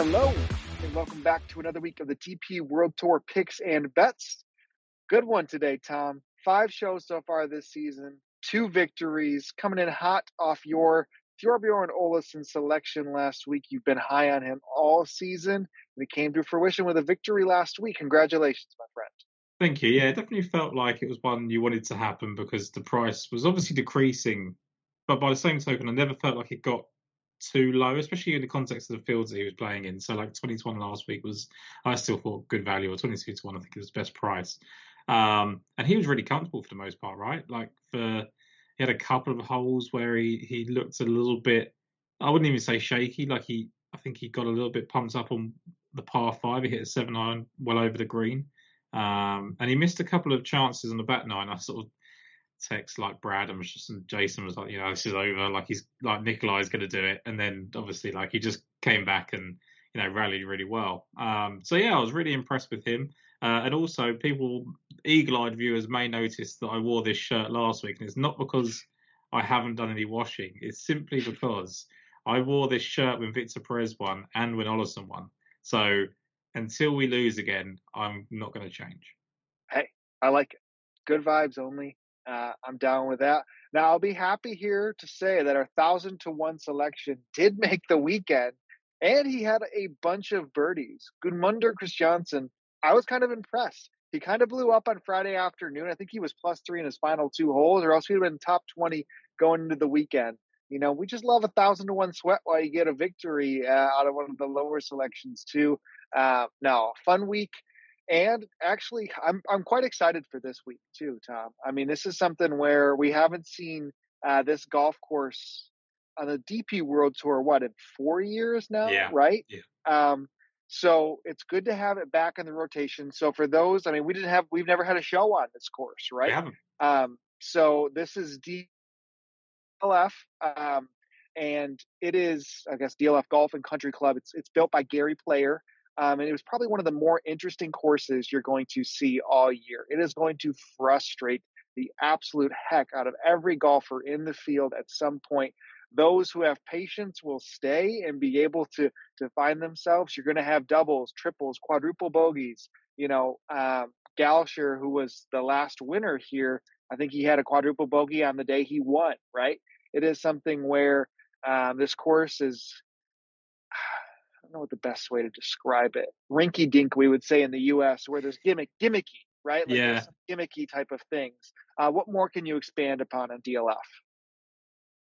Hello, and welcome back to another week of the DP World Tour picks and bets. Good one today, Tom. Five shows so far this season, two victories, coming in hot off your Thorbjorn Olesen selection last week. You've been high on him all season, and it came to fruition with a victory last week. Congratulations, my friend. Thank you. Yeah, it definitely felt like it was one you wanted to happen because the price was obviously decreasing, but by the same token, I never felt like it got too low, especially in the context of the fields that he was playing in. So like 20 to 1 last week was, I still thought good value, or 22 to 1, I think it was best price. Um, and he was really comfortable for the most part, right? Like for, he had a couple of holes where he, he looked a little bit, I wouldn't even say shaky, like he, I think he got a little bit pumped up on the par five. He hit a seven iron well over the green. Um, and he missed a couple of chances on the back nine. I sort of text like Brad and, just, and Jason was like, you know, this is over. Like he's like Nicolai's going to do it, and then obviously like he just came back and you know rallied really well. Um, so yeah, I was really impressed with him. Uh, and also, people, eagle-eyed viewers may notice that I wore this shirt last week, and it's not because I haven't done any washing. It's simply because I wore this shirt when Victor Perez won and when Olesen won. So until we lose again, I'm not going to change. Hey, I like it. Good vibes only. Uh, I'm down with that. Now, I'll be happy here to say that our thousand to one selection did make the weekend, and he had a bunch of birdies. Gudmundur Kristjansson, I was kind of impressed. He kind of blew up on Friday afternoon. I think he was plus three in his final two holes, or else he'd have been top 20 going into the weekend. You know, we just love a thousand to one sweat while you get a victory uh, out of one of the lower selections, too. Uh, no, fun week. And actually, I'm I'm quite excited for this week too, Tom. I mean, this is something where we haven't seen uh, this golf course on the DP World Tour what in four years now, yeah. right? Yeah. Um, so it's good to have it back in the rotation. So for those, I mean, we didn't have, we've never had a show on this course, right? We. Um, so this is DLF, um, and it is, I guess, DLF Golf and Country Club. It's it's built by Gary Player. Um, and it was probably one of the more interesting courses you're going to see all year. It is going to frustrate the absolute heck out of every golfer in the field at some point. Those who have patience will stay and be able to to find themselves. You're going to have doubles, triples, quadruple bogeys. You know, um, who was the last winner here, I think he had a quadruple bogey on the day he won. Right? It is something where um, this course is don't know what the best way to describe it. Rinky dink, we would say in the U.S., where there's gimmick, gimmicky, right? Like yeah. gimmicky type of things. Uh, what more can you expand upon on DLF?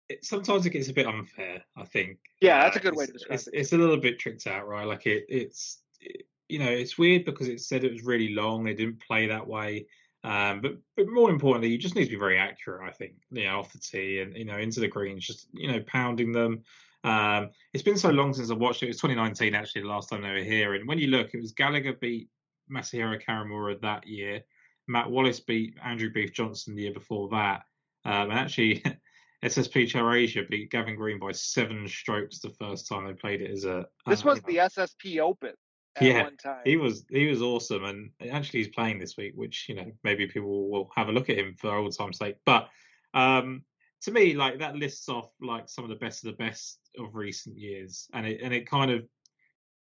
It, sometimes it gets a bit unfair. I think. Yeah, that's uh, a good way to describe it's, it. It's a little bit tricked out, right? Like it, it's, it, you know, it's weird because it said it was really long. They didn't play that way. Um, but but more importantly, you just need to be very accurate. I think you know off the tee and you know into the greens, just you know pounding them. Um, it's been so long since I watched it. It was 2019 actually, the last time they were here. And when you look, it was Gallacher beat Masahiro Kawamura that year. Matt Wallace beat Andrew Beef Johnston the year before that. Um, and actually, SSP Chawrasia beat Gavin Green by seven strokes the first time they played it as a. This uh, was the SSP Open. yeah, he was he was awesome, and actually he's playing this week, which you know maybe people will have a look at him for old time's sake. But um, to me, like that lists off like some of the best of the best of recent years, and it and it kind of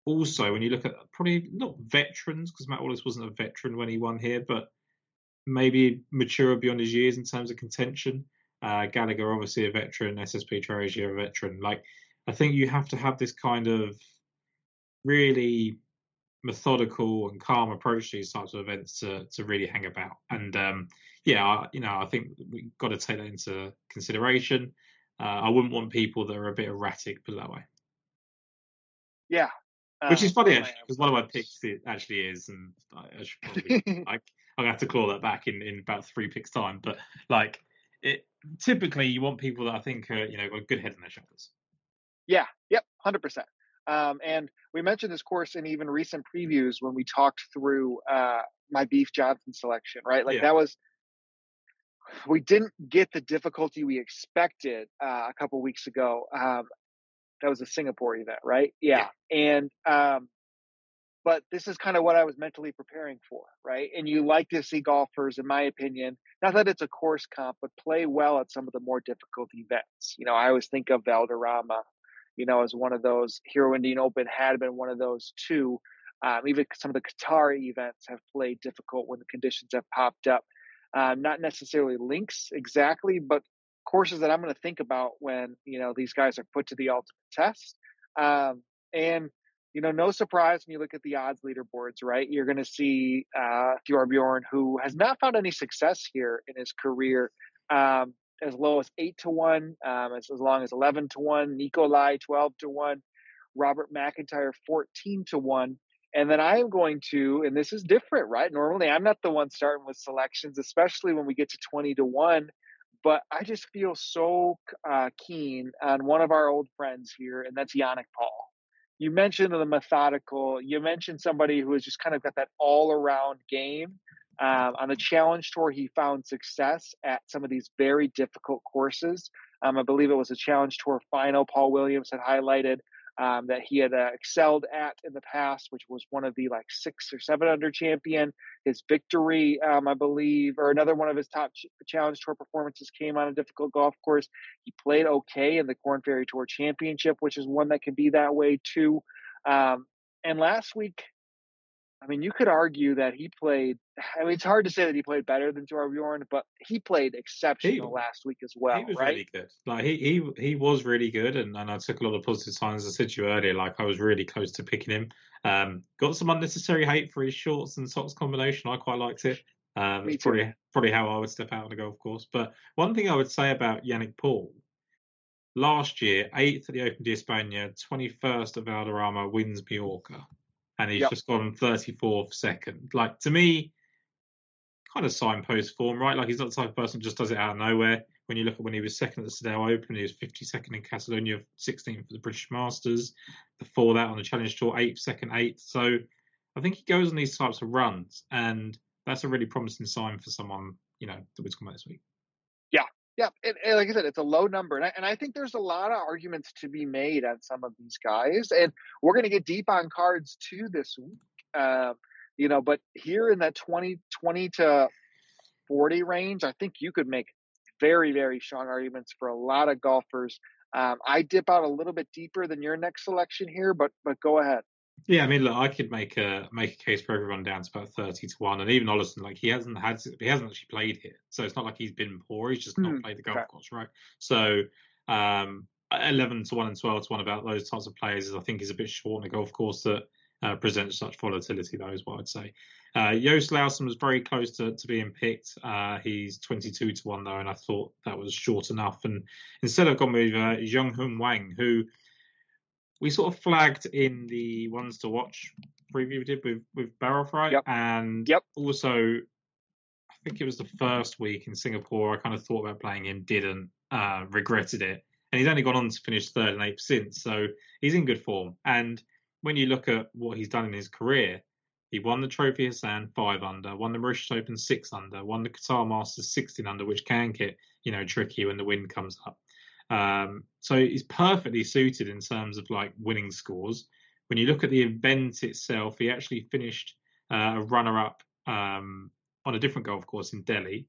also when you look at probably not veterans because Matt Wallace wasn't a veteran when he won here, but maybe mature beyond his years in terms of contention. Uh, Gallacher obviously a veteran, SSP Chawrasia a veteran. Like I think you have to have this kind of really methodical and calm approach to these types of events to to really hang about. And um, yeah, you know, I think we've got to take that into consideration. Uh, I wouldn't want people that are a bit erratic, put it that way. Yeah. Which is um, funny actually, because one of my picks it actually is, and I, should probably I, I'm gonna have to claw that back in, in about three picks time. But like, it typically you want people that I think are you know got a good head on their shoulders. Yeah. Yep. Hundred percent. Um, and we mentioned this course in even recent previews when we talked through uh, my Beef Johnston selection, right? Like yeah. that was we didn't get the difficulty we expected uh, a couple weeks ago. Um, that was a Singapore event, right? Yeah. yeah. And, um, but this is kind of what I was mentally preparing for, right? And you like to see golfers, in my opinion, not that it's a course comp, but play well at some of the more difficult events. You know, I always think of Valderrama you know, as one of those. Hero Indian Open had been one of those too. Um, even some of the Qatar events have played difficult when the conditions have popped up. Um, not necessarily links exactly, but courses that I'm going to think about when you know these guys are put to the ultimate test. Um, and you know, no surprise when you look at the odds leaderboards, right? You're going to see uh, Thorbjorn, who has not found any success here in his career, um, as low as eight to one, um, as, as long as eleven to one. Nicolai twelve to one, Robert McIntyre fourteen to one. And then I am going to, and this is different, right? Normally, I'm not the one starting with selections, especially when we get to 20 to 1. But I just feel so uh, keen on one of our old friends here, and that's Yannik Paul. You mentioned the methodical, you mentioned somebody who has just kind of got that all around game. Um, on the challenge tour, he found success at some of these very difficult courses. Um, I believe it was a challenge tour final. Paul Williams had highlighted um, that he had uh, excelled at in the past, which was one of the like six or seven under champion. His victory, um, I believe, or another one of his top ch- challenge tour performances came on a difficult golf course. He played okay in the Corn Ferry Tour Championship, which is one that can be that way too. Um, and last week, I mean, you could argue that he played. I mean, it's hard to say that he played better than Thorbjorn, but he played exceptional he, last week as well. He was right? really good. Like he he he was really good, and, and I took a lot of positive signs. I said to you earlier, like I was really close to picking him. Um, got some unnecessary hate for his shorts and socks combination. I quite liked it. Um, it's probably probably how I would step out on a golf course. But one thing I would say about Yannik Paul, last year, eighth at the Open de España, twenty first of Valderrama, wins Mallorca and he's yep. just gone 34th second. Like to me, kind of signpost form, right? Like he's not the type of person who just does it out of nowhere. When you look at when he was second at the Soudal Open, he was 52nd in Catalonia, 16th for the British Masters. Before that, on the Challenge Tour, 8th, second, 8th. So I think he goes on these types of runs, and that's a really promising sign for someone, you know, that we're talking about this week. Yeah, and, and, like I said, it's a low number, and I, and I think there's a lot of arguments to be made on some of these guys, and we're going to get deep on cards too this week. Uh, you know, but here in that 20, 20 to 40 range, I think you could make very, very strong arguments for a lot of golfers. Um, I dip out a little bit deeper than your next selection here, but but go ahead. Yeah, I mean, look, I could make a make a case for everyone down to about thirty to one, and even Olesen, like he hasn't had, he hasn't actually played here, so it's not like he's been poor. He's just not mm, played the golf okay. course, right? So, um, eleven to one and twelve to one about those types of players, is I think, is a bit short on a golf course that uh, presents such volatility. Though, is what I'd say. Uh, Joost Luiten was very close to, to being picked. Uh, he's 22 to 1, though, and I thought that was short enough. And instead, I've gone with uh, Jung Wang, who we sort of flagged in the ones to watch preview we did with with Barrelfry, yep. and yep. also I think it was the first week in Singapore. I kind of thought about playing him, didn't, uh, regretted it, and he's only gone on to finish third and eighth since, so he's in good form. And when you look at what he's done in his career, he won the Trophy Hassan five under, won the Mauritius Open six under, won the Qatar Masters sixteen under, which can get you know tricky when the wind comes up. Um, so he's perfectly suited in terms of like winning scores. When you look at the event itself, he actually finished uh, a runner-up um, on a different golf course in Delhi,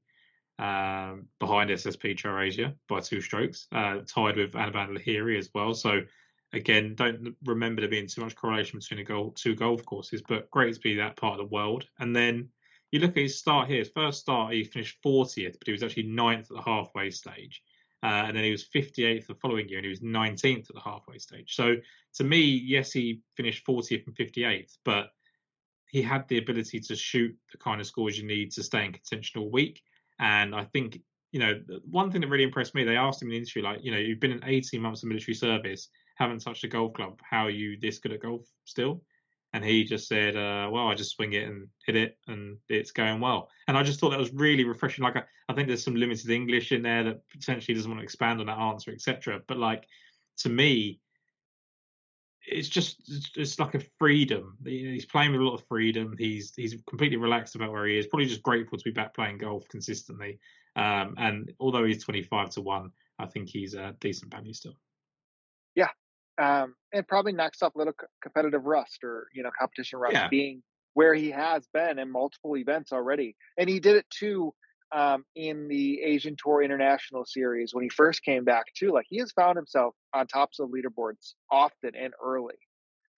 um, behind SSP Chawrasia by two strokes, uh, tied with Anirban Lahiri as well. So again, don't remember there being too much correlation between the goal, two golf courses, but great to be that part of the world. And then you look at his start here. His first start, he finished 40th, but he was actually ninth at the halfway stage. Uh, and then he was 58th the following year, and he was 19th at the halfway stage. So to me, yes, he finished 40th and 58th, but he had the ability to shoot the kind of scores you need to stay in contention all week. And I think, you know, one thing that really impressed me, they asked him in the interview, like, you know, you've been in 18 months of military service, haven't touched a golf club. How are you this good at golf still? And he just said, uh, "Well, I just swing it and hit it, and it's going well." And I just thought that was really refreshing. Like, I, I think there's some limited English in there that potentially doesn't want to expand on that answer, etc. But like, to me, it's just it's like a freedom. He's playing with a lot of freedom. He's he's completely relaxed about where he is. Probably just grateful to be back playing golf consistently. Um, and although he's 25 to one, I think he's a decent value still. Yeah, um, and probably knocks off a little competitive rust or you know competition rust, yeah. being where he has been in multiple events already, and he did it too. um, in the Asian Tour International Series when he first came back too. Like he has found himself on tops of leaderboards often and early.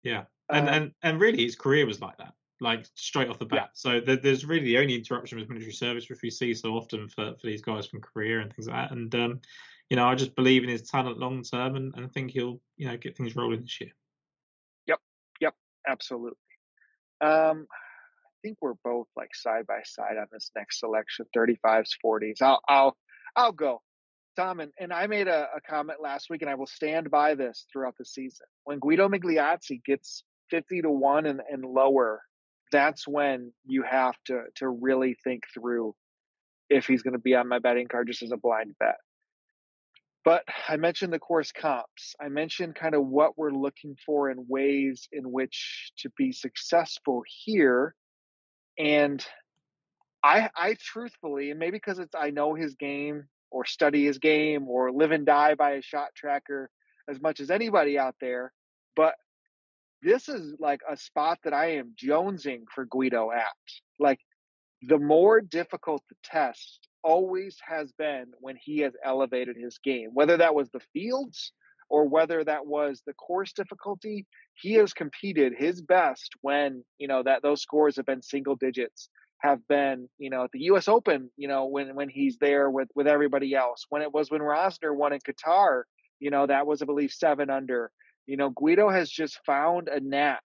Yeah, and um, and and really his career was like that, like straight off the bat. Yeah. So the, there's really the only interruption with military service, which we see so often for for these guys from korea and things like that. And um, you know, I just believe in his talent long term, and, and think he'll you know get things rolling this year. Yep, yep, absolutely. Um, I think we're both like side by side on this next selection, 35s, 40s. I'll I'll I'll go. Tom, and, and I made a, a comment last week, and I will stand by this throughout the season. When Guido Migliozzi gets 50 to 1 and, and lower, that's when you have to to really think through if he's going to be on my betting card just as a blind bet. But I mentioned the course comps. I mentioned kind of what we're looking for in ways in which to be successful here. And I, I truthfully, and maybe because it's I know his game or study his game or live and die by a shot tracker as much as anybody out there, but this is like a spot that I am jonesing for Guido at. Like the more difficult the test always has been when he has elevated his game, whether that was the fields or whether that was the course difficulty he has competed his best when you know that those scores have been single digits have been you know at the US Open you know when when he's there with with everybody else. When it was when Rozner won in Qatar you know that was I believe 7 under. You know Guido has just found a knack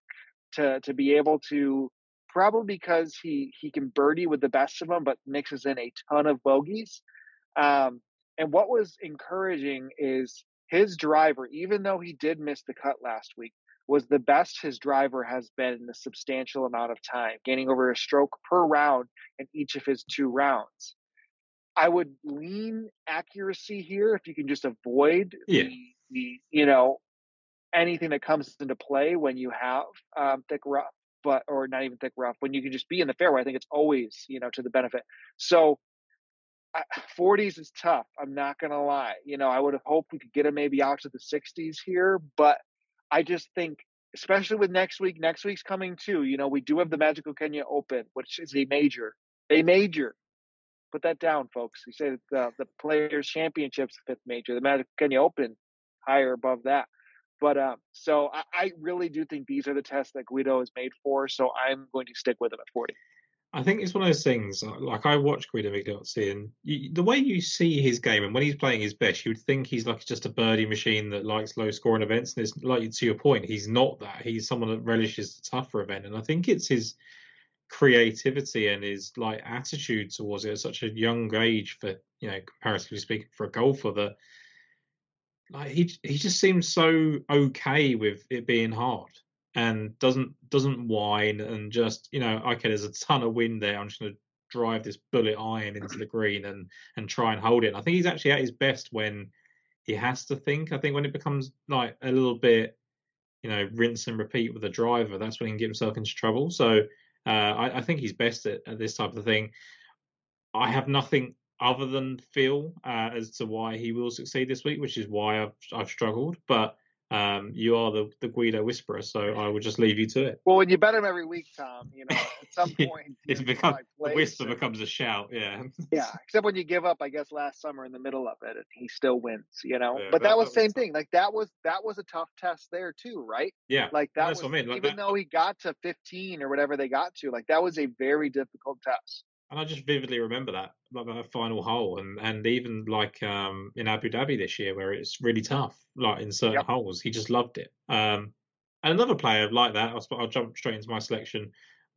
to to be able to probably because he he can birdie with the best of them but mixes in a ton of bogeys um and what was encouraging is his driver even though he did miss the cut last week was the best his driver has been in a substantial amount of time, gaining over a stroke per round in each of his two rounds. I would lean accuracy here if you can just avoid yeah. the, the, you know, anything that comes into play when you have um, thick rough, but or not even thick rough. When you can just be in the fairway, I think it's always you know to the benefit. So. Uh, 40s is tough. I'm not gonna lie. You know, I would have hoped we could get him maybe out to the 60s here, but I just think, especially with next week, next week's coming too. You know, we do have the Magical Kenya Open, which is a major, a major. Put that down, folks. You say the the Players Championships fifth major, the Magical Kenya Open, higher above that. But um, so I, I really do think these are the tests that Guido is made for. So I'm going to stick with him at 40. I think it's one of those things. Uh, like I watch Guido Migliozzi, and you, the way you see his game, and when he's playing his best, you would think he's like just a birdie machine that likes low scoring events. And it's like to your point, he's not that. He's someone that relishes the tougher event, and I think it's his creativity and his like attitude towards it at such a young age for you know comparatively speaking for a golfer that like he he just seems so okay with it being hard and doesn't doesn't whine and just you know okay there's a ton of wind there. I'm just going to drive this bullet iron into the green and and try and hold it. And i think he's actually at his best when he has to think. I think when it becomes like a little bit you know rinse and repeat with the driver that's when he can get himself into trouble. So uh, I, I, think he's best at, at, this type of thing. I have nothing other than feel uh, as to why he will succeed this week which is why i've i've struggled but um, you are the, the Guido whisperer, so I will just leave you to it. Well, when you bet him every week, Tom, you know, at some point, it's become the whisper and, becomes a shout. Yeah. yeah. Except when you give up, I guess last summer in the middle of it, and he still wins. You know, yeah, but that, that was the same thing. Like that was that was a tough test there too, right? Yeah. Like that That's was I mean. like even that, though he got to 15 or whatever they got to, like that was a very difficult test and I just vividly remember that, like that final hole, and and even like um, in Abu Dhabi this year, where it's really tough, like in certain yep. holes, he just loved it. Um, and another player like that, I'll, I'll, jump straight into my selection, a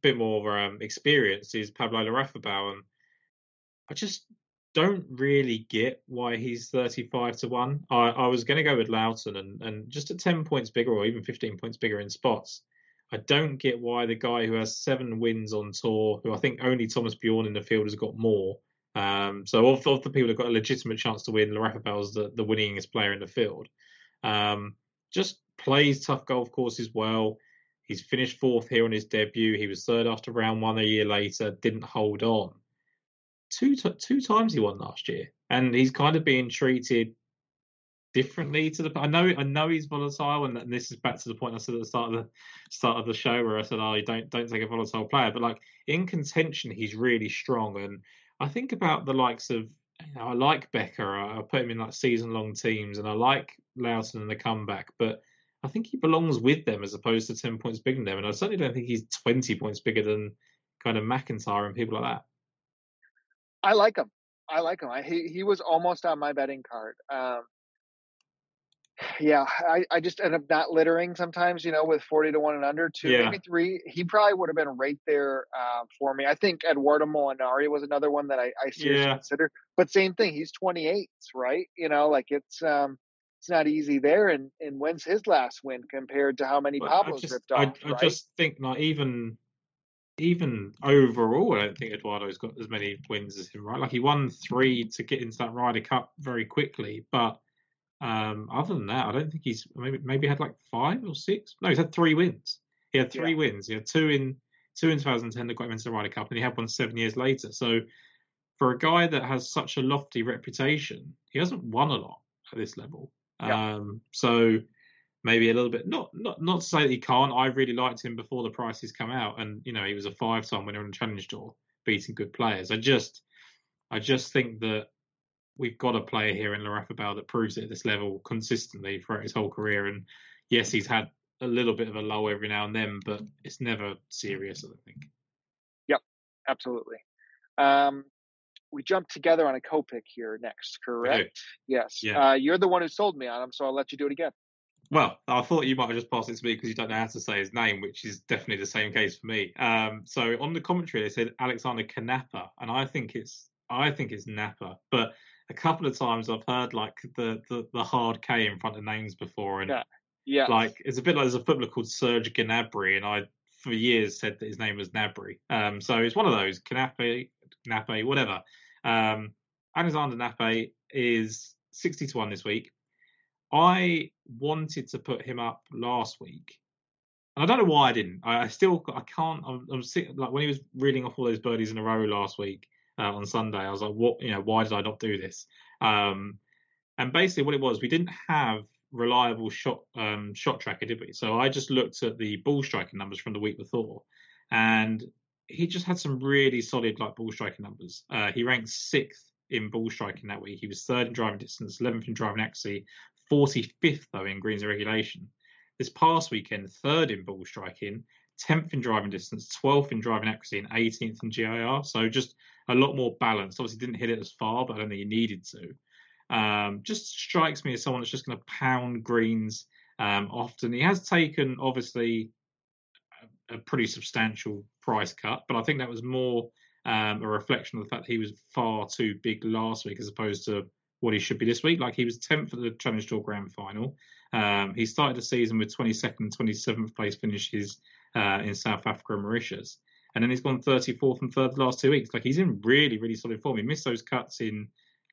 bit more um, experience is Pablo Larrazábal, and I just don't really get why he's 35 to 1. I, I was going to go with Loughton and, and just at 10 points bigger or even 15 points bigger in spots. I don't get why the guy who has seven wins on tour, who I think only Thomas Bjorn in the field has got more. Um, so of, of the people who've got a legitimate chance to win, Larrazábal's the, the winningest player in the field. Um, just plays tough golf courses well. He's finished fourth here on his debut. He was third after round one a year later. Didn't hold on. Two t- two times he won last year, and he's kind of being treated differently to the. I know I know he's volatile, and, this is back to the point I said at the start of the start of the show where I said, "Oh, don't don't take a volatile player," but like in contention, he's really strong, and I think about the likes of you know, I like Becker. I, I put him in like season long teams, and I like Loughton and the comeback, but I think he belongs with them as opposed to ten points bigger than them. And I certainly don't think he's twenty points bigger than kind of McIntyre and people like that. I like him. I like him. I, he he was almost on my betting card. Um, yeah, I, I just end up not littering sometimes, you know, with 40 to 1 and under, two, yeah. maybe three. He probably would have been right there uh, for me. I think Eduardo Molinari was another one that I, I seriously yeah. consider. But same thing, he's 28, right? You know, like it's um it's not easy there. And and when's his last win compared to how many but Pablo's just, ripped off? I, I just think not even even overall, I don't think Eduardo's got as many wins as him, right? Like he won three to get into that Ryder Cup very quickly, but um, other than that, I don't think he's maybe maybe had like five or six. No, he's had three wins. He had three yeah. wins. He had two in two in 2010 that got him into the Ryder Cup, and he had one seven years later. So for a guy that has such a lofty reputation, he hasn't won a lot at this level. Yeah. Um, so maybe a little bit not not not to say that he can't. I really liked him before the prices come out, and you know he was a five time winner on the Challenge Tour, beating good players. I just I just think that we've got a player here in Larrazábal that proves it at this level consistently throughout his whole career. And yes, he's had a little bit of a low every now and then, but it's never serious, I think. Yep, absolutely. Um, we jump together on a co-pick here next, correct? Yes. Yeah. Uh, you're the one who sold me on him, so I'll let you do it again. Well, I thought you might have just passed it to me because you don't know how to say his name, which is definitely the same case for me. Um, so on the commentary, they said Alexander Canappa, and I think it's I think it's Napa, but a couple of times I've heard like the, the, the hard K in front of names before, and yeah, yeah, like it's a bit like there's a footballer called Serge Gnabry, and I for years said that his name was Nabry. Um, so it's one of those Knappe, Nappe, whatever. Um, Alexander Nappe is 60 to one this week. I wanted to put him up last week. And I don't know why I didn't. I, I still I can't. I'm, I'm sick, like when he was reading off all those birdies in a row last week uh, on Sunday. I was like, what, you know, why did I not do this? Um, and basically, what it was, we didn't have reliable shot um, shot tracker, did we? So I just looked at the ball striking numbers from the week before, and he just had some really solid like ball striking numbers. Uh, he ranked sixth in ball striking that week. He was third in driving distance, 11th in driving accuracy, 45th though in greens regulation. This past weekend, third in ball striking, 10th in driving distance, 12th in driving accuracy, and 18th in GIR. So just a lot more balanced. Obviously, didn't hit it as far, but I don't think he needed to. Um, just strikes me as someone that's just going to pound greens um, often. He has taken, obviously, a, a, pretty substantial price cut, but I think that was more um, a reflection of the fact that he was far too big last week as opposed to what he should be this week. Like he was 10th for the Challenge Tour Grand Final. Um, he started the season with 22nd and 27th place finishes uh, in South Africa and Mauritius. And then he's gone 34th and third the last two weeks. Like he's in really, really solid form. He missed those cuts in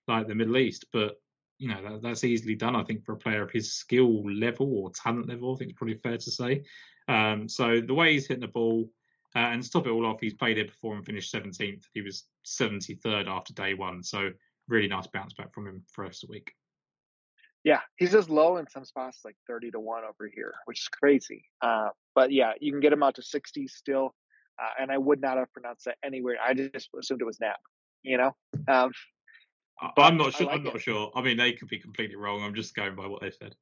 like the Middle East, but you know that, that's easily done. I think for a player of his skill level or talent level, I think it's probably fair to say. Um, so the way he's hitting the ball, uh, and to top it all off, he's played it before and finished 17th. He was 73rd after day one, so really nice bounce back from him for us a week. Yeah, he's as low in some spots like 30 to 1 over here, which is crazy. Uh, but yeah, you can get him out to 60 still. Uh, and I would not have pronounced that anywhere. I just assumed it was Nap, you know? Um, but I'm not sure. Like I'm not it. sure. I mean, they could be completely wrong. I'm just going by what they said.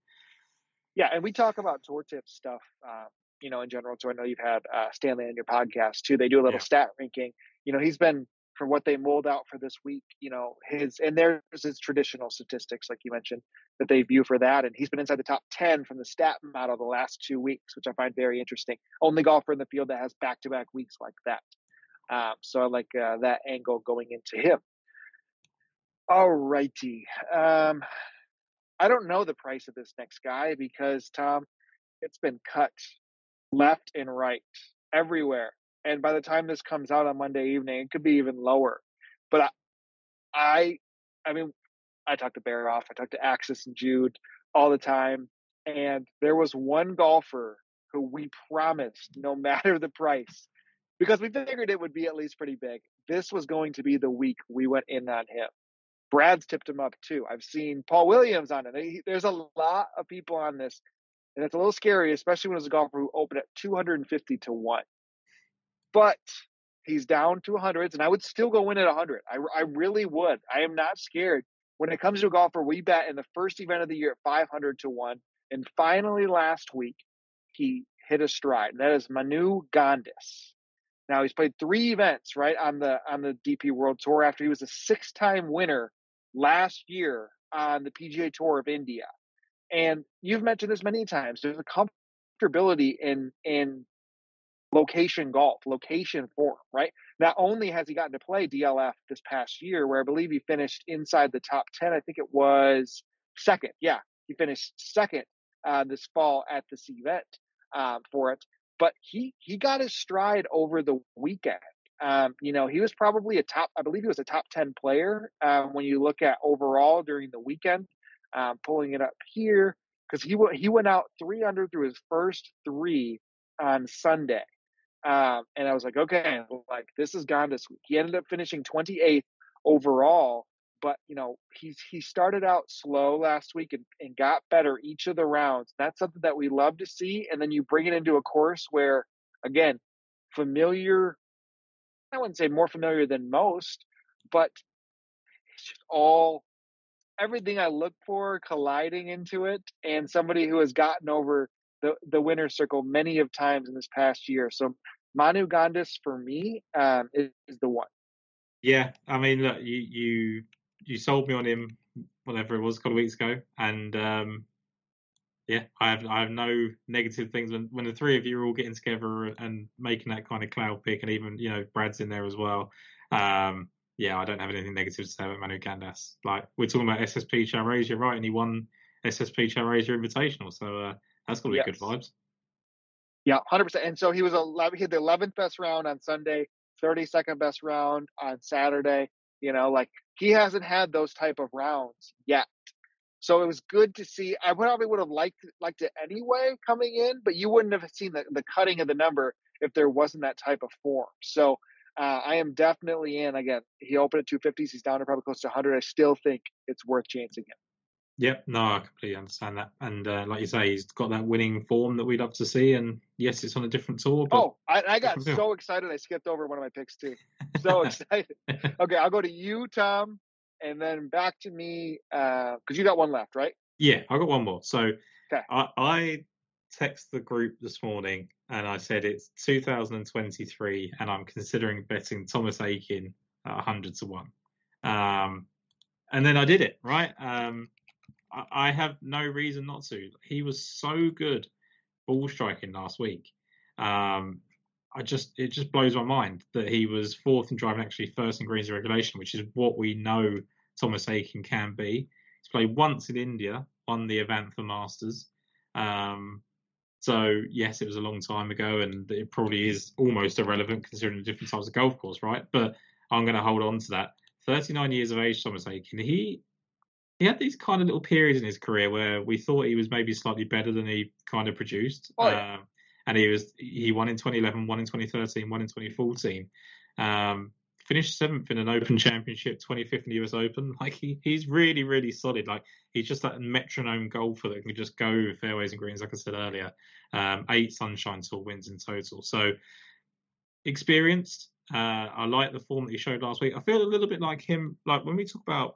Yeah, and we talk about tour tip stuff, uh, you know, in general. So I know you've had uh, Stanley on your podcast too. They do a little yeah. stat ranking. You know, he's been for what they mold out for this week, you know, his and there's his traditional statistics, like you mentioned, that they view for that. And he's been inside the top 10 from the stat model the last two weeks, which I find very interesting. Only golfer in the field that has back to back weeks like that. Um, so I like uh, that angle going into him. All righty. Um, I don't know the price of this next guy because, Tom, it's been cut left and right everywhere and by the time this comes out on Monday evening, it could be even lower. But I, I, I mean, I talk to Bear Off, I talk to Axis and Jude all the time, and there was one golfer who we promised, no matter the price, because we figured it would be at least pretty big. This was going to be the week we went in on him. Brad's tipped him up too. I've seen Paul Williams on it. There's a lot of people on this, and it's a little scary, especially when it's a golfer who opened at 250 to one. But He's down to hundreds, and I would still go in at 100. I, I really would. I am not scared. When it comes to a golfer, we bet in the first event of the year at 500 to 1. And finally, last week, he hit a stride. That is Manu Gandas. Now he's played three events right on the on the DP World Tour after he was a six-time winner last year on the PGA Tour of India. And you've mentioned this many times. There's a comfortability in in location golf, location form, right? Not only has he gotten to play DLF this past year, where I believe he finished inside the top 10, I think it was second. Yeah, he finished second uh, this fall at this event um, for it. But he he got his stride over the weekend. Um, you know, he was probably a top, I believe he was a top 10 player um, when you look at overall during the weekend. Um, pulling it up here because he he went out three under through his first three on Sunday. Um, and I was like, okay, like this is gone this week. He ended up finishing 28th overall, but you know, he's he started out slow last week and, and got better each of the rounds. That's something that we love to see. And then you bring it into a course where, again, familiar. I wouldn't say more familiar than most, but it's just all everything I look for colliding into it, and somebody who has gotten over the the winner's circle many of times in this past year. So Manu Gandas for me um, is, is, the one. Yeah, I mean, look, you you you sold me on him whatever it was a couple of weeks ago, and um, yeah, I have I have no negative things when when the three of you are all getting together and making that kind of cloud pick, and even you know Brad's in there as well. Um, yeah, I don't have anything negative to say about Manu Gandas. Like we're talking about SSP Chawrasia, right? And he won SSP Chawrasia Invitational, so uh, that's to be yes. good vibes. Yeah, hundred percent. And so he was 11, he had the eleventh best round on Sunday, thirty second best round on Saturday. You know, like he hasn't had those type of rounds yet. So it was good to see. I probably would have liked liked it anyway coming in, but you wouldn't have seen the, the cutting of the number if there wasn't that type of form. So uh, I am definitely in. Again, he opened at 250s. He's down to probably close to 100. I still think it's worth chancing him. Yep, no, I completely understand that. And uh, like you say, he's got that winning form that we'd love to see. And yes, it's on a different tour. oh, I, I got so excited I skipped over one of my picks too. So excited. okay, I'll go to you, Tom, and then back to me because uh, you got one left, right? Yeah, I got one more. So okay. I, I text the group this morning and I said it's 2023 and I'm considering betting Thomas Aiken at 100 to 1. Um, and then I did it, right? Um, I, have no reason not to. He was so good ball striking last week. Um, I just it just blows my mind that he was fourth in driving, actually first in greens regulation, which is what we know Thomas Aiken can be. He's played once in India, won the Avantha Masters. Um, so yes, it was a long time ago, and it probably is almost irrelevant considering the different types of golf course, right? But I'm going to hold on to that. 39 years of age, Thomas Aiken. He he had these kind of little periods in his career where we thought he was maybe slightly better than he kind of produced. Oh, yeah. um, and he was he won in 2011, won in 2013, won in 2014. Um, finished seventh in an Open Championship, 25th in the US Open. Like he, he's really, really solid. Like he's just that metronome golfer that can just go fairways and greens, like I said earlier. Um, eight Sunshine Tour wins in total. So experienced. Uh, I like the form that he showed last week. I feel a little bit like him. Like when we talk about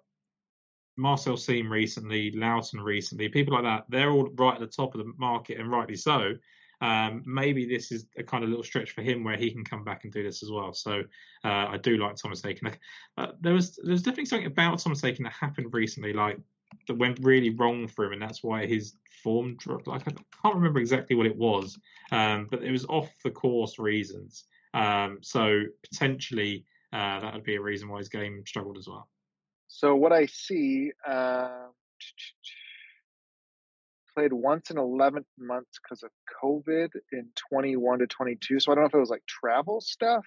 Marcel Siem recently, Loughton recently, people like that, they're all right at the top of the market and rightly so. Um, maybe this is a kind of little stretch for him where he can come back and do this as well. So uh, I do like Thomas Aiken. Uh, there was there's definitely something about Thomas Aiken that happened recently, like that went really wrong for him, and that's why his form dropped. Like I can't remember exactly what it was, um, but it was off the course reasons. Um, so potentially uh, that would be a reason why his game struggled as well. So what I see, uh, played once in 11 months because of COVID in 21 to 22. So I don't know if it was like travel stuff.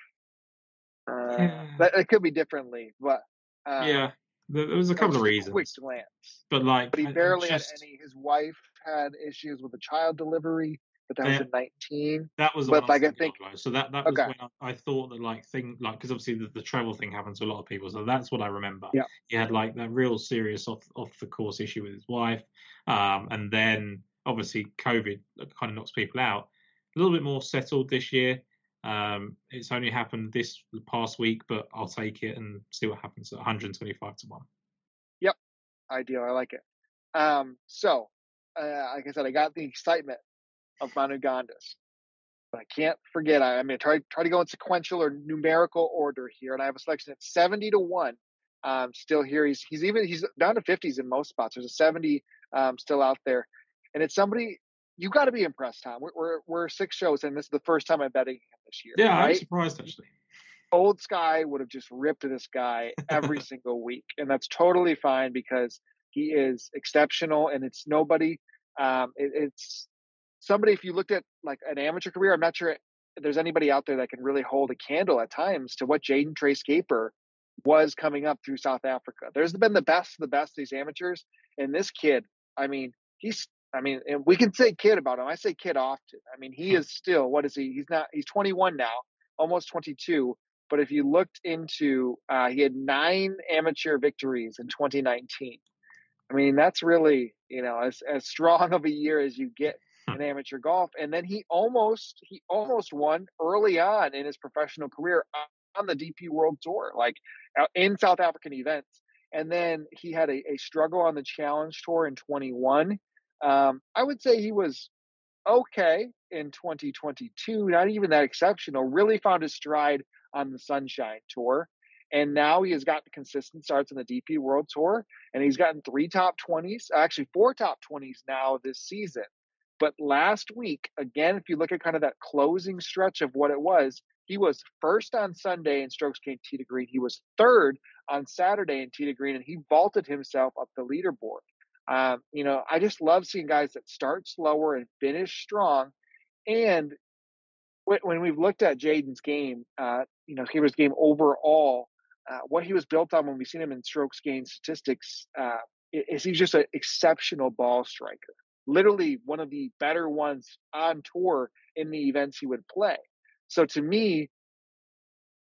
Uh, yeah. that, it could be differently, but uh, yeah, there, was a couple of reasons. Quick glance, but like, but he barely just... had any. His wife had issues with a child delivery but that was in 19. That but like I think so that that was okay. when I, I, thought that like thing like because obviously the, the, travel thing happens to a lot of people, so that's what I remember. Yeah, he had like that real serious off off the course issue with his wife, um, and then obviously COVID kind of knocks people out. A little bit more settled this year. Um, it's only happened this past week, but I'll take it and see what happens at 125 to one. Yep, ideal. I like it. Um, so, uh, like I said, I got the excitement of Manu Gandas. But I can't forget. I, I'm going to try try to go in sequential or numerical order here, and I have a selection at 70 to one. Um, still here, he's he's even he's down to 50s in most spots. There's a 70 um, still out there, and it's somebody you got to be impressed, Tom. We're, we're, we're six shows, and this is the first time I'm betting him this year. Yeah, right? I'm surprised actually. Old Sky would have just ripped this guy every single week, and that's totally fine because he is exceptional, and it's nobody. Um, it, it's somebody. If you looked at like an amateur career, I'm not sure there's anybody out there that can really hold a candle at times to what Jayden Trey Schaper was coming up through South Africa. There's been the best of the best of these amateurs, and this kid, I mean, he's I mean, and we can say kid about him. I say kid often. I mean, he is still what is he? He's not. He's 21 now, almost 22. But if you looked into, uh, he had nine amateur victories in 2019. I mean, that's really you know as as strong of a year as you get in amateur golf. And then he almost he almost won early on in his professional career on the DP World Tour, like in South African events. And then he had a, a struggle on the Challenge Tour in 21 um, I would say he was okay in 2022, not even that exceptional. Really found his stride on the Sunshine Tour. And now he has gotten consistent starts on the DP World Tour, and he's gotten three top 20s, actually four top 20s now this season. But last week, again, if you look at kind of that closing stretch of what it was, he was first on Sunday in strokes gained tee to green. He was third on Saturday in tee to green, and he vaulted himself up the leaderboard. Um, you know, I just love seeing guys that start slower and finish strong. And when we've looked at Jayden's game, uh, you know, Schaper's game overall, uh, what he was built on when we've seen him in strokes gained statistics uh, is he's just an exceptional ball striker. Literally one of the better ones on tour in the events he would play. So to me,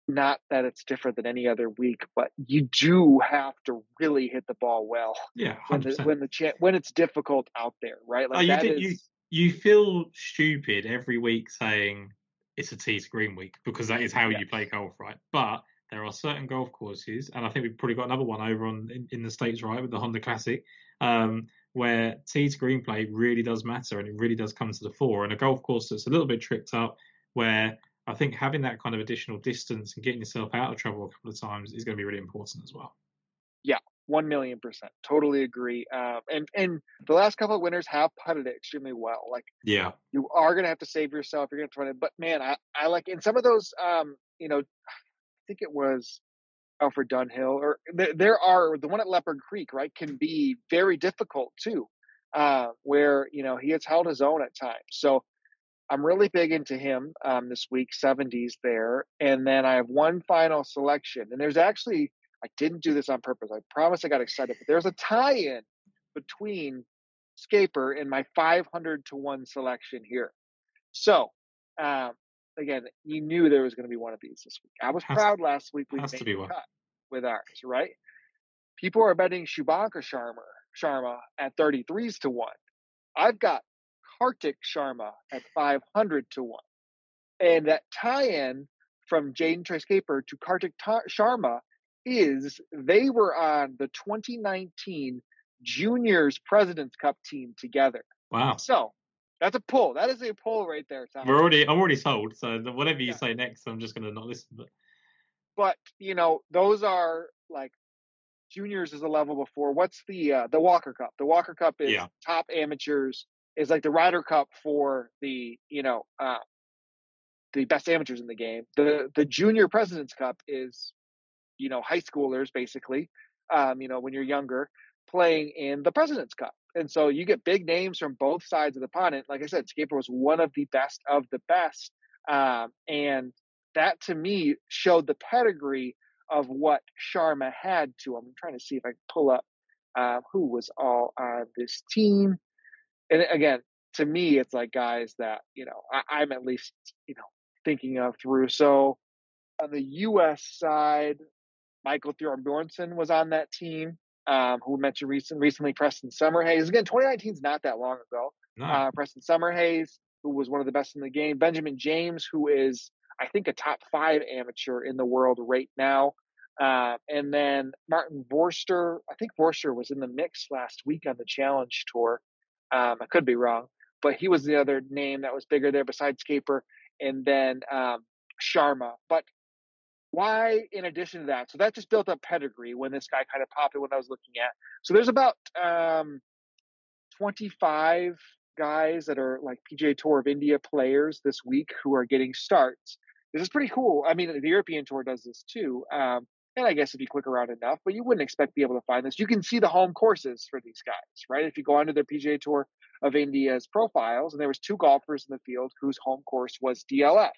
not that it's different than any other week, but you do have to really hit the ball well. Yeah, 100%. when the when the cha- when it's difficult out there, right? Like oh, you, did, is... you you feel stupid every week saying it's a tee to green week because that is how you play golf, right? But there are certain golf courses, and I think we've probably got another one over on in, in the states, right, with the Honda Classic, um, where tee to green play really does matter and it really does come to the fore. And a golf course that's a little bit tricked up, where I think having that kind of additional distance and getting yourself out of trouble a couple of times is going to be really important as well. Yeah, one million percent, totally agree. Um, and and the last couple of winners have putted it extremely well. Like, yeah, you are going to have to save yourself. You're going to run it, but man, I I like in some of those, um, you know, I think it was Alfred Dunhill, or there, there are the one at Leopard Creek, right, can be very difficult too, uh, where you know he has held his own at times. So I'm really big into him um, this week, 70s there. And then I have one final selection. And there's actually, I didn't do this on purpose. I promise I got excited, but there's a tie in between Schaper and my 500 to 1 selection here. So, um, again, you knew there was going to be one of these this week. I was proud last week we made the cut with ours, right? People are betting Shubhankar Sharma, Sharma at 33s to 1. I've got Kartik Sharma at 500 to 1. And that tie in from Jayden Trey Schaper to Kartik Ta- Sharma is they were on the 2019 Juniors President's Cup team together. Wow. So that's a pull. That is a pull right there, Tom. We're already, I'm already sold. So whatever you yeah. say next, I'm just going to not listen. But, but you know, those are like juniors is a level before. What's the uh, the Walker Cup? The Walker Cup is yeah. top amateurs is like the Ryder Cup for the you know uh, the best amateurs in the game. The the Junior Presidents Cup is you know high schoolers basically. Um, you know when you're younger playing in the Presidents Cup, and so you get big names from both sides of the pond. And like I said, Schaper was one of the best of the best, um, and that to me showed the pedigree of what Sharma had to him. I'm trying to see if I can pull up uh, who was all on this team and again, to me, it's like guys that you know I, am at least you know thinking of through. So on the U.S. side, Michael Thorbjornsen was on that team. Um, who mentioned recent, recently Preston Summerhays. Again, 2019 is not that long ago. No. Uh, Preston Summerhays, who was one of the best in the game. Benjamin James, who is I think a top five amateur in the world right now. Uh, and then Martin Vorster, I think Vorster was in the mix last week on the Challenge Tour. Um, I could be wrong, but he was the other name that was bigger there besides Schaper. And then um, Sharma. But why, in addition to that, so that just built up pedigree when this guy kind of popped in when I was looking at. So there's about um, 25 guys that are like PGA Tour of India players this week who are getting starts. This is pretty cool. I mean, the European Tour does this too. Um, and I guess if you click around enough, but you wouldn't expect to be able to find this. You can see the home courses for these guys, right? If you go onto their PGA Tour of India's profiles, and there was two golfers in the field whose home course was DLF.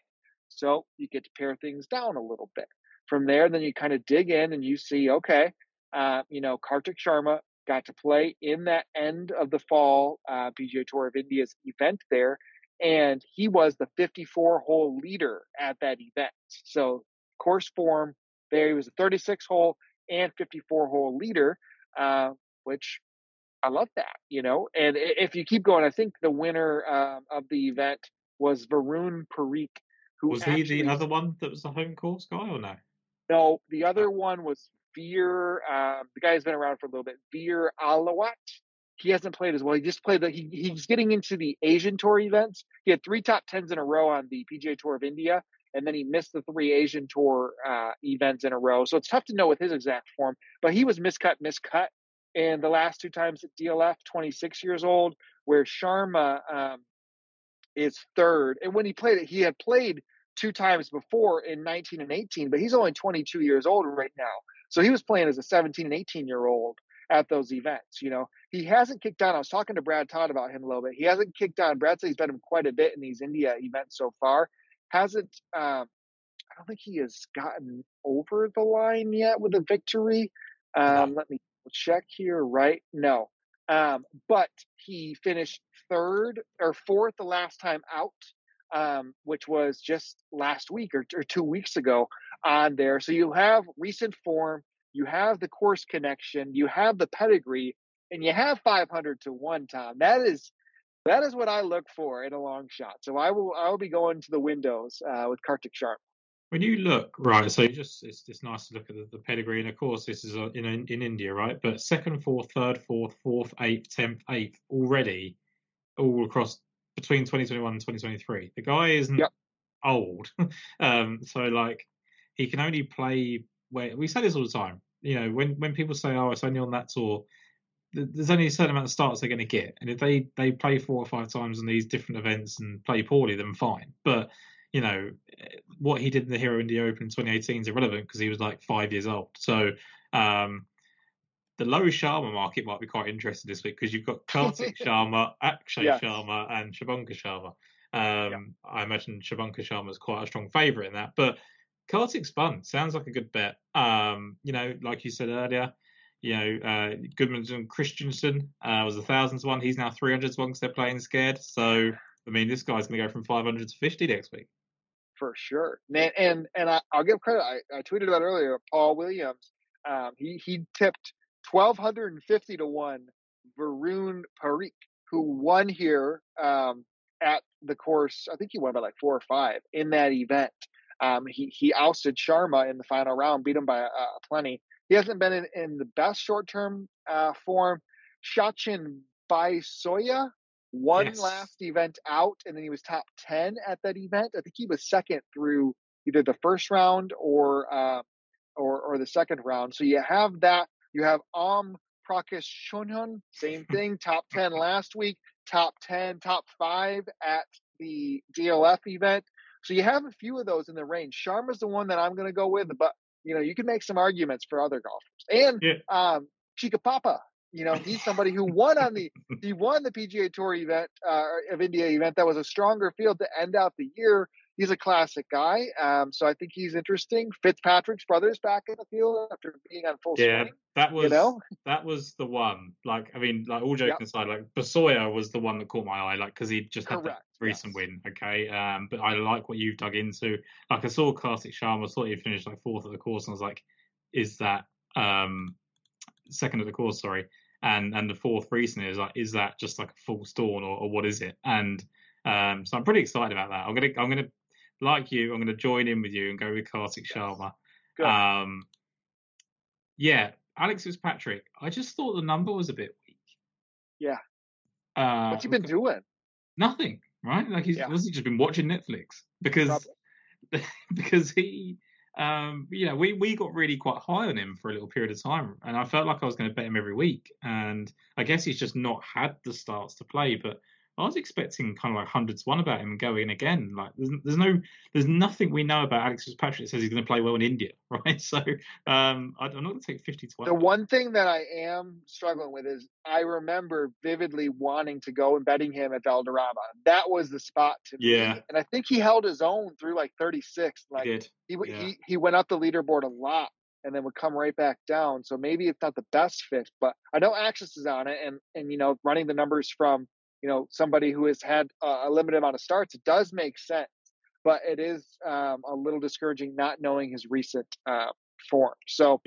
So you get to pare things down a little bit. From there, then you kind of dig in and you see, okay, uh, you know, Kartik Sharma got to play in that end of the fall uh, PGA Tour of India's event there, and he was the 54 hole leader at that event. So course form there, he was a 36 hole and 54 hole leader, uh, which I love that, you know. And if you keep going, I think the winner um, of the event was Varun Parikh. Who was he the other one that was the home course guy or no? No, the other oh. one was Veer. Um, the guy's been around for a little bit. Veer Ahlawat. He hasn't played as well. He just played the. He, he's getting into the Asian Tour events. He had three top tens in a row on the PGA Tour of India, and then he missed the three Asian Tour uh, events in a row. So it's tough to know with his exact form. But he was miscut, miscut, and the last two times at DLF, 26 years old, where Sharma um, is third. And when he played it, he had played two times before in 19 and 18, but he's only 22 years old right now. So he was playing as a 17 and 18 year old at those events. You know, he hasn't kicked on. I was talking to Brad Todd about him a little bit. He hasn't kicked on. Brad said he's been quite a bit in these India events so far. Hasn't, um, I don't think he has gotten over the line yet with a victory. Um, let me check here. Right? No. Um, but he finished third or fourth the last time out um, which was just last week or, or two weeks ago on there. So you have recent form, you have the course connection, you have the pedigree, and you have 500 to one. Tom, that is that is what I look for in a long shot. So I will I will be going to the windows uh, with Kartik Sharma. When you look right, so just it's it's nice to look at the, the pedigree, and of course this is uh, in in India, right? But second, fourth, third, fourth, fourth, eighth, tenth, eighth, already all across between 2021 and 2023. The guy isn't yep. old, um, so like he can only play where we say this all the time. You know, when when people say, "Oh, it's only on that tour," there's only a certain amount of starts they're going to get, and if they they play four or five times on these different events and play poorly, then fine. But you know what he did in the Hero India Open in 2018 is irrelevant because he was like five years old. So um, the Low Sharma market might be quite interesting this week because you've got Kartik Sharma, Akshay yes. Sharma, and Shubhankar Sharma. Um, I imagine Shubhankar Sharma is quite a strong favourite in that, but Kartik's fun. Sounds like a good bet. Um, you know, like you said earlier, you know, uh, Gudmundsson Christensen uh, was a thousands one. He's now 300s one because they're playing scared. So, I mean, this guy's going to go from 500 to 50 next week. For sure. And and, and I, will give credit. I, I tweeted about earlier. Paul Williams. Um, he he tipped 1250 to 1 Varun Parikh, who won here um, at the course. I think he won by like four or five in that event. Um, he, he ousted Sharma in the final round, beat him by uh, plenty. He hasn't been in, in the best short term uh, form. Sachin Baisoya won yes. last event out, and then he was top 10 at that event. I think he was second through either the first round or uh, or, or the second round. So you have that you have Om Prakash Chauhan, same thing, top 10 last week, top 10, top five at the DLF event. So you have a few of those in the range. Sharma's the one that I'm going to go with, but you know, you can make some arguments for other golfers. And yeah. um, Chikkarangappa, you know, he's somebody who won on the he won the PGA Tour event uh, of India event that was a stronger field to end out the year he's a classic guy. Um, so I think he's interesting. Fitzpatrick's brother's back in the field after being on full yeah, swing. that was you know? that was the one. Like I mean, like all joking yep. aside, like Baisoya was the one that caught my eye, like because he just Correct. had that recent yes. win. Okay, um, but I like what you've dug into. Like I saw Kartik Sharma, I thought he finished like fourth at the course, and I was like, is that um second at the course? Sorry. And and the fourth reason is like, is that just like a full storm or, or what is it? And um, so I'm pretty excited about that. I'm gonna I'm gonna like you, I'm going to join in with you and go with Kartik Yes. Sharma. Good. Um, yeah, Alex Fitzpatrick. I just thought the number was a bit weak. Yeah. Uh, What's he been doing? Nothing, right? Like he's Yeah. was he just been watching Netflix because because he um you know we we got really quite high on him for a little period of time and I felt like I was going to bet him every week and I guess he's just not had the starts to play but I was expecting kind of like hundred to one about him going again like there's, there's no there's nothing we know about Alex Fitzpatrick that says he's going to play well in India right so um I, I'm not going to take 50 to The one thing that I am struggling with is I remember vividly wanting to go and betting him at Valderrama. That was the spot to me. Yeah. And I think he held his own through like 36. Like he did he, yeah. he he went up the leaderboard a lot and then would come right back down. So maybe it's not the best fit, but I know Access is on it, and and you know running the numbers from you know somebody who has had a, limited amount of starts, it does make sense. But it is um, a little discouraging not knowing his recent uh, form. So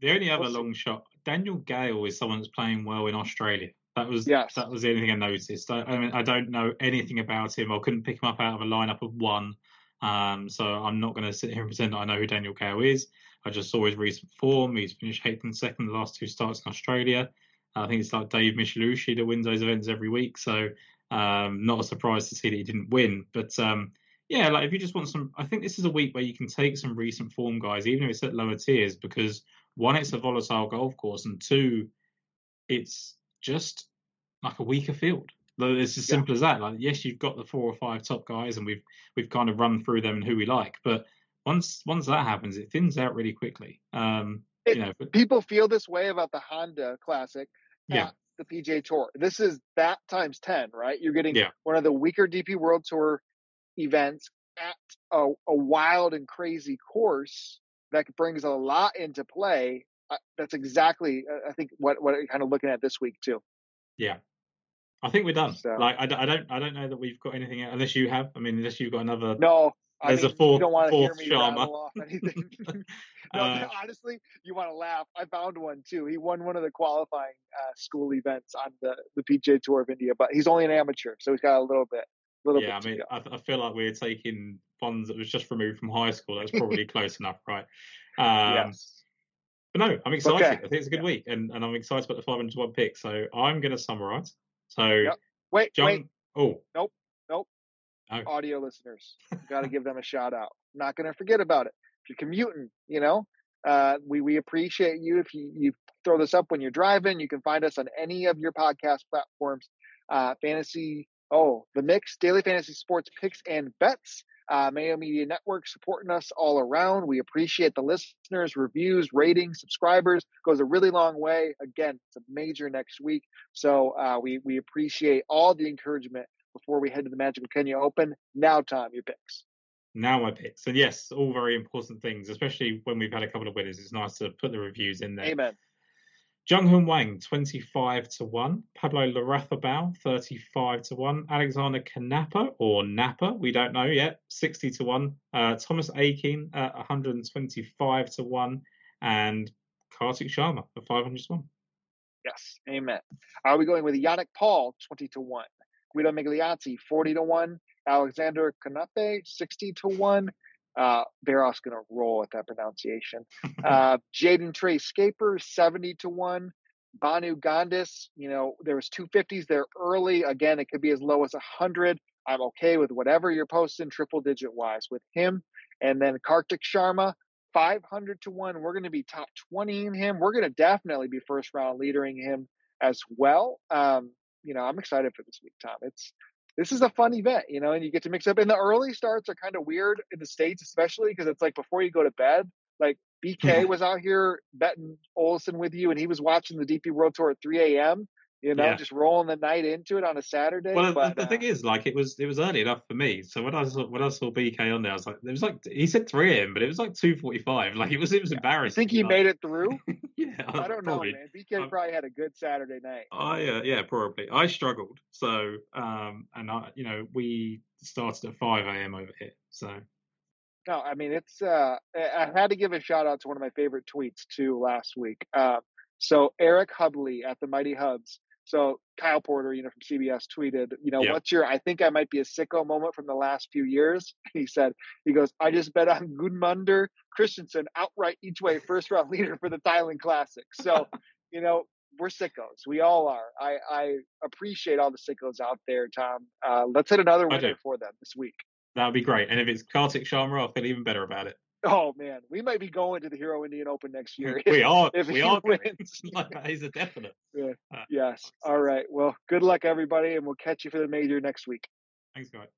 The only other long shot, Daniel Gale is someone that's playing well in Australia. That was Yes. that was the only thing I noticed. I, I mean, I don't know anything about him. I couldn't pick him up out of a lineup of one. Um, so I'm not going to sit here and pretend that I know who Daniel Gale is. I just saw his recent form. He's finished eighth and second the last two starts in Australia. I think it's like Dave Micheluzzi that wins those events every week. So um, not a surprise to see that he didn't win. But um, yeah, like if you just want some, I think this is a week where you can take some recent form guys, even if it's at lower tiers, because one, it's a volatile golf course, and two, it's just like a weaker field. It's as Yeah. simple as that. Like, yes, you've got the four or five top guys, and we've we've kind of run through them and who we like, but once once that happens, it thins out really quickly. Um, It- you know, but, people feel this way about the Honda Classic yeah, at the PGA Tour. This is that times 10, right? You're getting Yeah. one of the weaker DP World Tour events at a, a wild and crazy course that brings a lot into play. Uh, that's exactly, uh, I think, what what I'm kind of looking at this week too. yeah. I think we're done. So- Like, I don't I don't know that we've got anything else, unless you have. I mean, unless you've got another. No, I There's a mean, fourth- you don't want to hear me Sharma. off anything. no, Uh, honestly, you want to laugh. I found one too. He won one of the qualifying uh, school events on the the PGA Tour of India, but he's only an amateur, so he's got a little bit, little yeah, I bit to mean. I, I feel like we're taking ones that was just removed from high school. That's probably close enough, right? Um, yes. But no, I'm excited. Okay. I think it's a good Yeah. week, and, and I'm excited about the 500 to 1 pick. So I'm going to summarise. So, Yep. Wait, John. wait, Oh, audio listeners, got to give them a shout out. Not going to forget about it. If you're commuting, you know, uh, we we appreciate you if you you throw this up when you're driving. You can find us on any of your podcast platforms. Uh, fantasy, oh, the mix, daily fantasy sports picks and bets. Uh, Mayo Media Network supporting us all around. We appreciate the listeners, reviews, ratings, subscribers. Goes a really long way. Again, it's a major next week. So uh, we we appreciate all the encouragement before we head to the Magical Kenya Open. Now, Tom, your picks. now my picks. And yes, all very important things, especially when we've had a couple of winners. It's nice to put the reviews in there. Amen. Jeunghun Wang, 25 to 1. Pablo Larrazábal, 35 to 1. Alexander Knappe, or Napa, we don't know yet, 60 to 1. Uh, Thomas Aiken at 125 to 1. And Kartik Sharma at 500 to 1. Yes, amen. Are we going with Yannik Paul, 20 to 1? Guido Migliozzi, 40 to 1. Alexander Knappe, 60 to 1. Uh, Barros going to roll at that pronunciation. Uh, Jayden Trey Schaper, 70 to 1. Manu Gandas, you know, there was 250s there early. Again, it could be as low as 100. I'm okay with whatever you're posting triple digit wise with him. And then Kartik Sharma, 500 to 1. We're going to be top 20 in him. We're going to definitely be first round leadering him as well. Um, you know, I'm excited for this week, Tom. It's this is a fun event, you know, and you get to mix up. And the early starts are kind of weird in the states, especially because it's like before you go to bed. Like BK mm-hmm. was out here betting Olesen with you, and he was watching the DP World Tour at 3 a.m. You know, Yeah. just rolling the night into it on a Saturday. Well, the- but, the, uh, thing is, like, it was it was early enough for me. So when I saw when I saw BK on there, I was like, it was like he said 3 a.m., but it was like 2:45. Like it was it was I embarrassing. think he like, made it through. Yeah, I don't probably. know, man. BK Um, probably had a good Saturday night. I uh, yeah, probably. I struggled. So um, and I you know we started at 5 a.m. over here. So No, I mean it's. Uh, I I had to give a shout out to one of my favorite tweets too last week. Uh, so Eric Hubley at the Mighty Hubs So Kyle Porter, you know, from CBS tweeted, you know, Yeah. what's your I think I might be a sicko moment from the last few years? He said, he goes, I just bet on Gudmundur Christensen outright each way first round leader for the Thailand Classic. So, you know, we're sickos. We all are. I, I appreciate all the sickos out there, Tom. Uh, let's hit another winner for them this week. That would be great. And if it's Kartik Sharma, I'll feel even better about it. Oh man, we might be going to the Hero Indian Open next year. we are. if we he are. wins. is a definite. Yeah. Uh, Yes. All right. Well, good luck, everybody, and we'll catch you for the major next week. Thanks, guys.